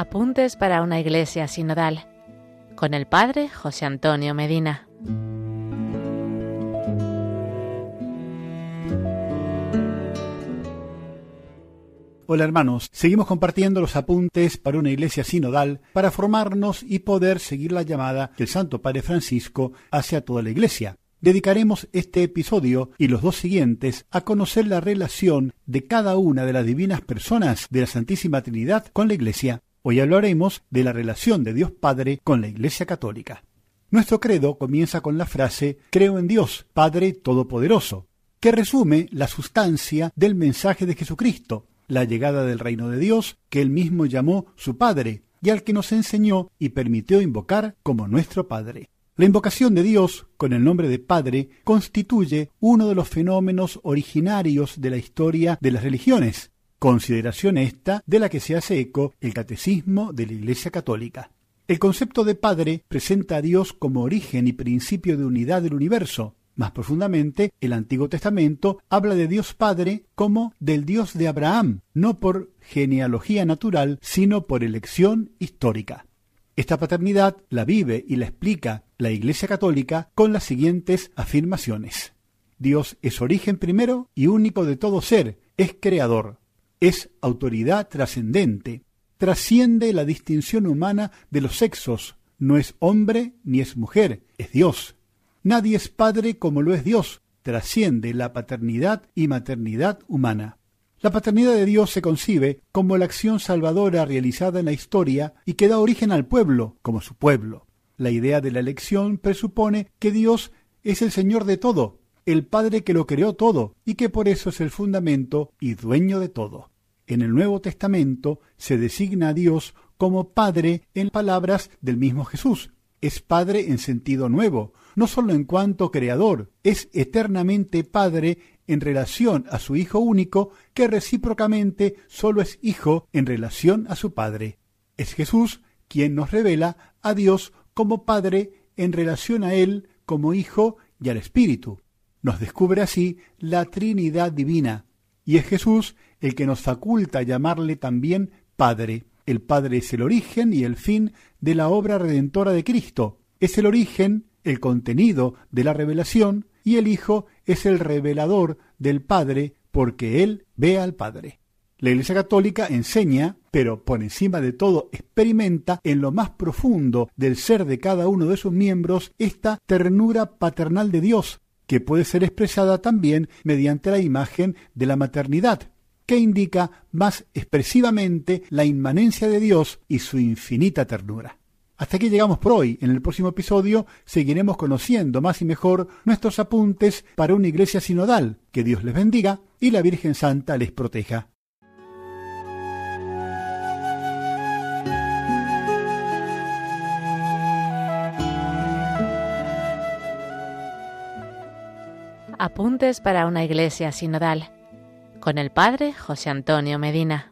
Apuntes para una iglesia sinodal con el Padre José Antonio Medina. Hola hermanos, seguimos compartiendo los apuntes para una iglesia sinodal para formarnos y poder seguir la llamada que el Santo Padre Francisco hace a toda la iglesia. Dedicaremos este episodio y los dos siguientes a conocer la relación de cada una de las divinas personas de la Santísima Trinidad con la iglesia. Hoy hablaremos de la relación de Dios Padre con la Iglesia Católica. Nuestro credo comienza con la frase Creo en Dios, Padre Todopoderoso, que resume la sustancia del mensaje de Jesucristo, la llegada del reino de Dios que él mismo llamó su Padre y al que nos enseñó y permitió invocar como nuestro Padre. La invocación de Dios con el nombre de Padre constituye uno de los fenómenos originarios de la historia de las religiones, consideración esta de la que se hace eco el Catecismo de la Iglesia Católica. El concepto de Padre presenta a Dios como origen y principio de unidad del universo, más profundamente, el Antiguo Testamento habla de Dios Padre como del Dios de Abraham, no por genealogía natural, sino por elección histórica. Esta paternidad la vive y la explica la Iglesia Católica con las siguientes afirmaciones. Dios es origen primero y único de todo ser, es creador, es autoridad trascendente, trasciende la distinción humana de los sexos, no es hombre ni es mujer, es Dios, Nadie es padre como lo es Dios, trasciende la paternidad y maternidad humana. La paternidad de Dios se concibe como la acción salvadora realizada en la historia y que da origen al pueblo como su pueblo. La idea de la elección presupone que Dios es el Señor de todo, el Padre que lo creó todo y que por eso es el fundamento y dueño de todo. En el Nuevo Testamento se designa a Dios como Padre en palabras del mismo Jesús. Es Padre en sentido nuevo, no solo en cuanto creador, es eternamente Padre en relación a su Hijo único, que recíprocamente solo es Hijo en relación a su Padre. Es Jesús quien nos revela a Dios como Padre en relación a Él como Hijo y al Espíritu. Nos descubre así la Trinidad Divina, y es Jesús el que nos faculta llamarle también Padre. El Padre es el origen y el fin de la obra redentora de Cristo. Es el origen el contenido de la revelación y el Hijo es el revelador del Padre porque Él ve al Padre. La Iglesia Católica enseña, pero por encima de todo experimenta en lo más profundo del ser de cada uno de sus miembros esta ternura paternal de Dios, que puede ser expresada también mediante la imagen de la maternidad, que indica más expresivamente la inmanencia de Dios y su infinita ternura. Hasta aquí llegamos por hoy. En el próximo episodio seguiremos conociendo más y mejor nuestros apuntes para una iglesia sinodal. Que Dios les bendiga y la Virgen Santa les proteja. Apuntes para una iglesia sinodal con el Padre José Antonio Medina.